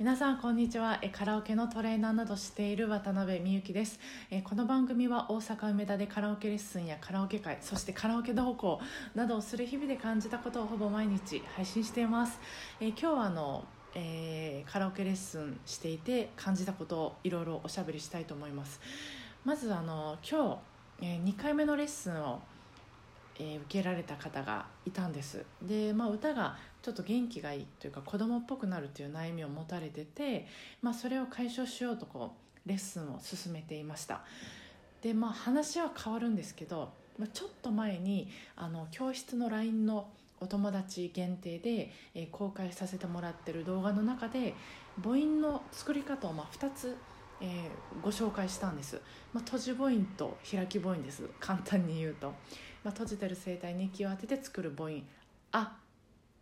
皆さんこんにちは。カラオケのトレーナーなどしている渡辺美幸です。この番組は大阪梅田でカラオケレッスンやカラオケ会そしてカラオケ同行などをする日々で感じたことをほぼ毎日配信しています。今日はあのえーカラオケレッスンしていて感じたことをいろいろおしゃべりしたいと思います。まずあの今日、え2回目のレッスンを受けられた方がいたんです。で、まあ、歌がちょっと元気がいいというか子供っぽくなるという悩みを持たれてて、まあ、それを解消しようとこうレッスンを進めていました。でまあ話は変わるんですけど、まあ、ちょっと前にあの教室の LINE のお友達限定で、えー公開させてもらってる動画の中で母音の作り方をまあ2つ、えーご紹介したんです、まあ、閉じ母音と開き母音です。簡単に言うと、まあ、閉じてる声帯に息を当てて作る母音「あ」「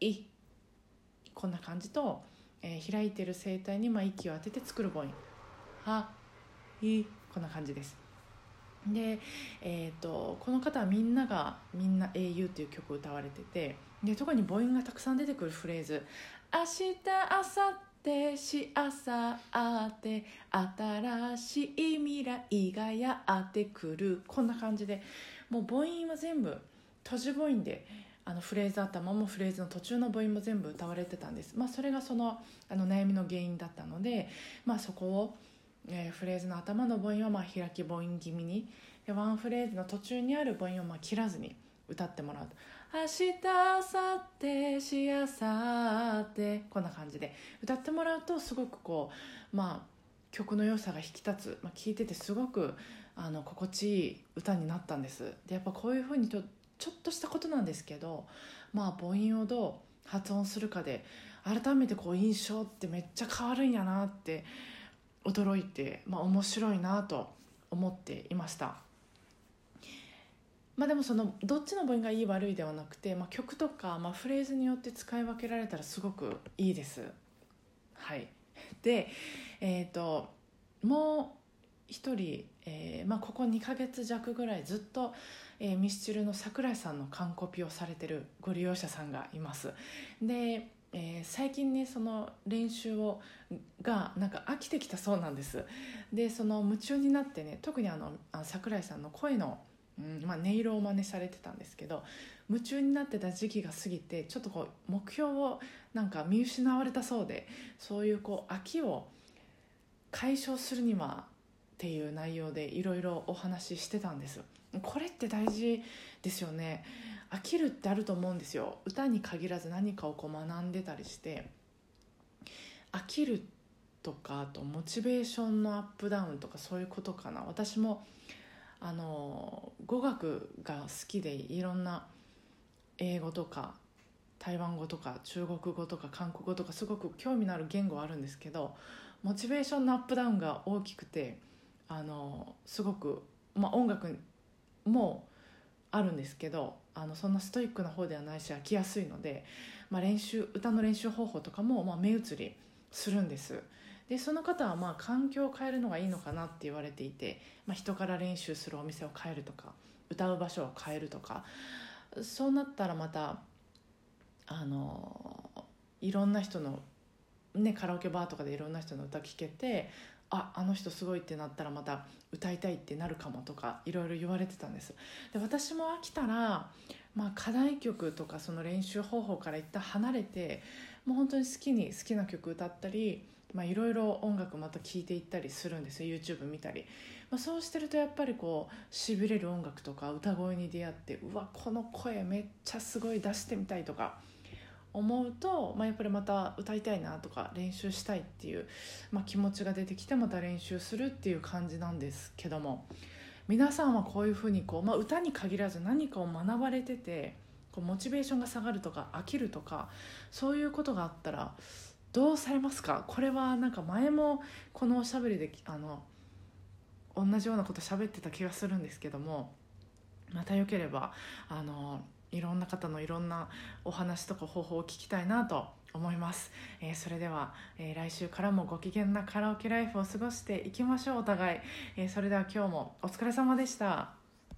い」こんな感じと、えー開いてる声帯にまあ息を当てて作る母音「は」「い」こんな感じです。で、えー、とこの方はみんなが「みんな英雄」っていう曲を歌われててで特に母音がたくさん出てくるフレーズ「明日明後日しあさあて新しい未来がやってくる」こんな感じでもう母音は全部閉じ母音であのフレーズ頭もフレーズの途中の母音も全部歌われてたんです、まあ、それがそのあの悩みの原因だったので、まあ、そこを、えーフレーズの頭の母音はまあ開き母音気味にでワンフレーズの途中にある母音をまあ切らずに歌ってもらうと「明日明後日しあさって」こんな感じで歌ってもらうとすごくこうまあ曲の良さが引き立つ、まあ、聞いててすごくあの心地いい歌になったんです。でやっぱこういうふうにちょちょっとしたことなんですけどまあ母音をどう発音するかで改めてこう印象ってめっちゃ変わるんやなって驚いて、まあ、面白いなと思っていました。まあでもそのどっちの母音がいい悪いではなくて、まあ、曲とか、まあ、フレーズによって使い分けられたらすごくいいです。はい。でえっ、ともう一人、えーまあ、ここ2ヶ月弱ぐらいずっと、えーミスチルの桜井さんの完コピをされてるご利用者さんがいます。で、えー最近ねその練習をがなんか飽きてきたそうなんです。でその夢中になってね特にあの桜井さんの声の、うんまあ、音色を真似されてたんですけど夢中になってた時期が過ぎてちょっとこう目標をなんか見失われたそうでそういうこう飽きを解消するにはっていう内容でいろいろお話ししてたんですこれって大事ですよね。飽きるってあると思うんですよ。歌に限らず何かをこう学んでたりして。飽きるとかあとモチベーションのアップダウンとかそういうことかな。私もあの語学が好きでいろんな英語とか台湾語とか中国語とか韓国語とかすごく興味のある言語はあるんですけどモチベーションのアップダウンが大きくてあのすごく、まあ、音楽もあるんですけどあのそんなストイックな方ではないし飽きやすいので、まあ、練習歌の練習方法とかも、まあ、目移りするんです。でその方はまあ環境を変えるのがいいのかなって言われていて、まあ、人から練習するお店を変えるとか歌う場所を変えるとかそうなったらまたあのいろんな人の、ね、カラオケバーとかでいろんな人の歌聴けてああの人すごいってなったらまた歌いたいってなるかもとかいろいろ言われてたんです。で私も飽きたら、まあ、課題曲とかその練習方法から一旦離れてもう本当に好きに好きな曲歌ったりいろいろ音楽また聴いていったりするんですよ。YouTube 見たり、まあ、そうしてるとやっぱりこうしびれる音楽とか歌声に出会ってうわこの声めっちゃすごい出してみたいとか思うと、まあ、やっぱりまた歌いたいなとか練習したいっていう、まあ、気持ちが出てきてまた練習するっていう感じなんですけども皆さんはこういうふうにこう、まあ、歌に限らず何かを学ばれててこうモチベーションが下がるとか飽きるとかそういうことがあったらどうされますか？これはなんか前もこのおしゃべりであの同じようなこと喋ってた気がするんですけどもまたよければあのいろんな方のいろんなお話とか方法を聞きたいなと思います、えーそれでは、えー来週からもご機嫌なカラオケライフを過ごしていきましょう。お互い、えーそれでは今日もお疲れ様でした。